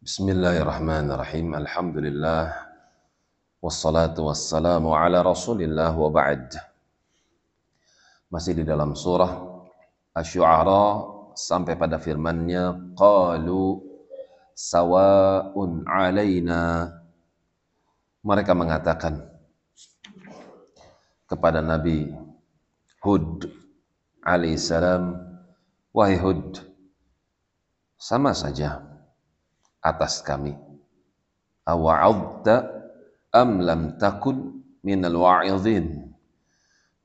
Bismillahirrahmanirrahim. Alhamdulillah. Wassalatu wassalamu ala rasulillah wa ba'd. Masih di dalam surah Asy-Syu'ara sampai pada firman-Nya qalu sawa'un alaina. Mereka mengatakan kepada Nabi Hud alaihissalam, wahai Hud, sama saja atas kami. Am lam takun minal wa'idhin.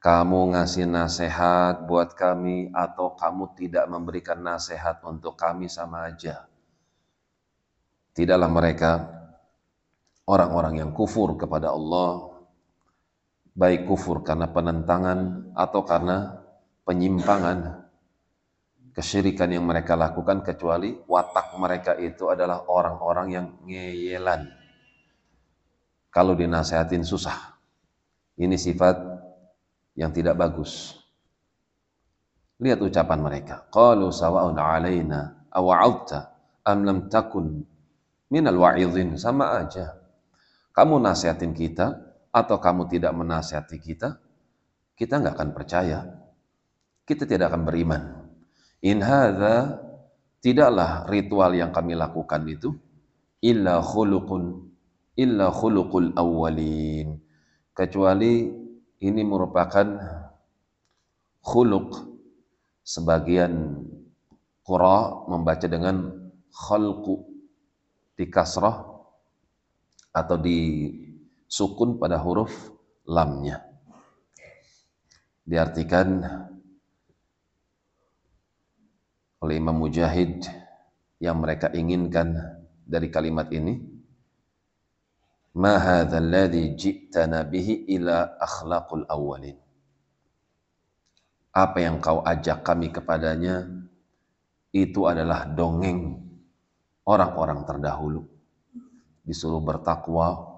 Kamu ngasih nasihat buat kami atau kamu tidak memberikan nasihat untuk kami sama aja. Tidaklah mereka orang-orang yang kufur kepada Allah baik kufur karena penentangan atau karena penyimpangan kesyirikan yang mereka lakukan kecuali watak mereka itu adalah orang-orang yang ngeyelan. Kalau dinasehatin susah. Ini sifat yang tidak bagus. Lihat ucapan mereka. Qalu sawa'un alaina awa'adta am lam takun minal wa'idhin. Sama aja. Kamu nasihatin kita atau kamu tidak menasihati kita, kita nggak akan percaya. Kita tidak akan beriman. In hadza tidaklah ritual yang kami lakukan itu illa khuluqun illa khuluqul awwalin. Kecuali ini merupakan khuluq sebagian qura membaca dengan khalqu di kasrah atau di sukun pada huruf lamnya. Diartikan oleh Imam Mujahid yang mereka inginkan dari kalimat ini ma hadza alladhi ji'tana bihi ila apa yang kau ajak kami kepadanya itu adalah dongeng orang-orang terdahulu disuruh bertakwa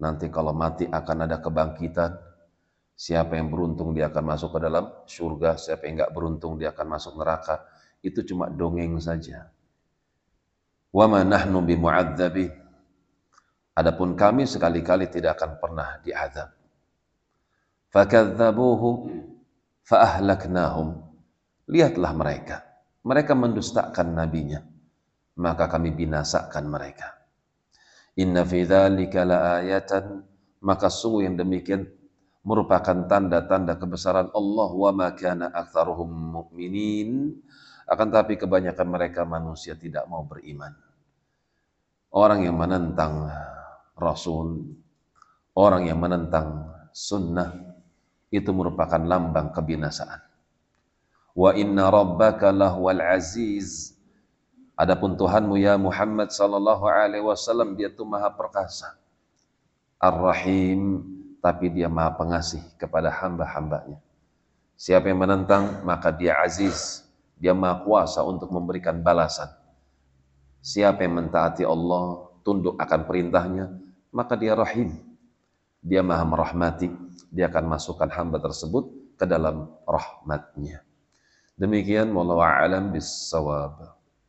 Nanti kalau mati akan ada kebangkitan. Siapa yang beruntung dia akan masuk ke dalam surga, siapa yang enggak beruntung dia akan masuk neraka. Itu cuma dongeng saja. Wa ma nahnu bimu'adzabin. Adapun kami sekali-kali tidak akan pernah diazab. Fakadzabuhu faahlaknahum. Lihatlah mereka. Mereka mendustakan nabinya. Maka kami binasakan mereka. Inna fi dzalika laayatan maka sungguh yang demikian merupakan tanda-tanda kebesaran Allah wa ma kana aktsaruhum mu'minin akan tapi kebanyakan mereka manusia tidak mau beriman. Orang yang menentang Rasul, orang yang menentang sunnah itu merupakan lambang kebinasaan. Wa inna rabbaka lahwal aziz Adapun Tuhanmu ya Muhammad sallallahu alaihi wasallam dia itu maha perkasa. Ar-Rahim tapi dia maha pengasih kepada hamba-hambanya. Siapa yang menentang maka dia aziz, dia maha kuasa untuk memberikan balasan. Siapa yang mentaati Allah, tunduk akan perintahnya, maka dia rahim. Dia maha merahmati, dia akan masukkan hamba tersebut ke dalam rahmatnya. Demikian wallahu a'lam bis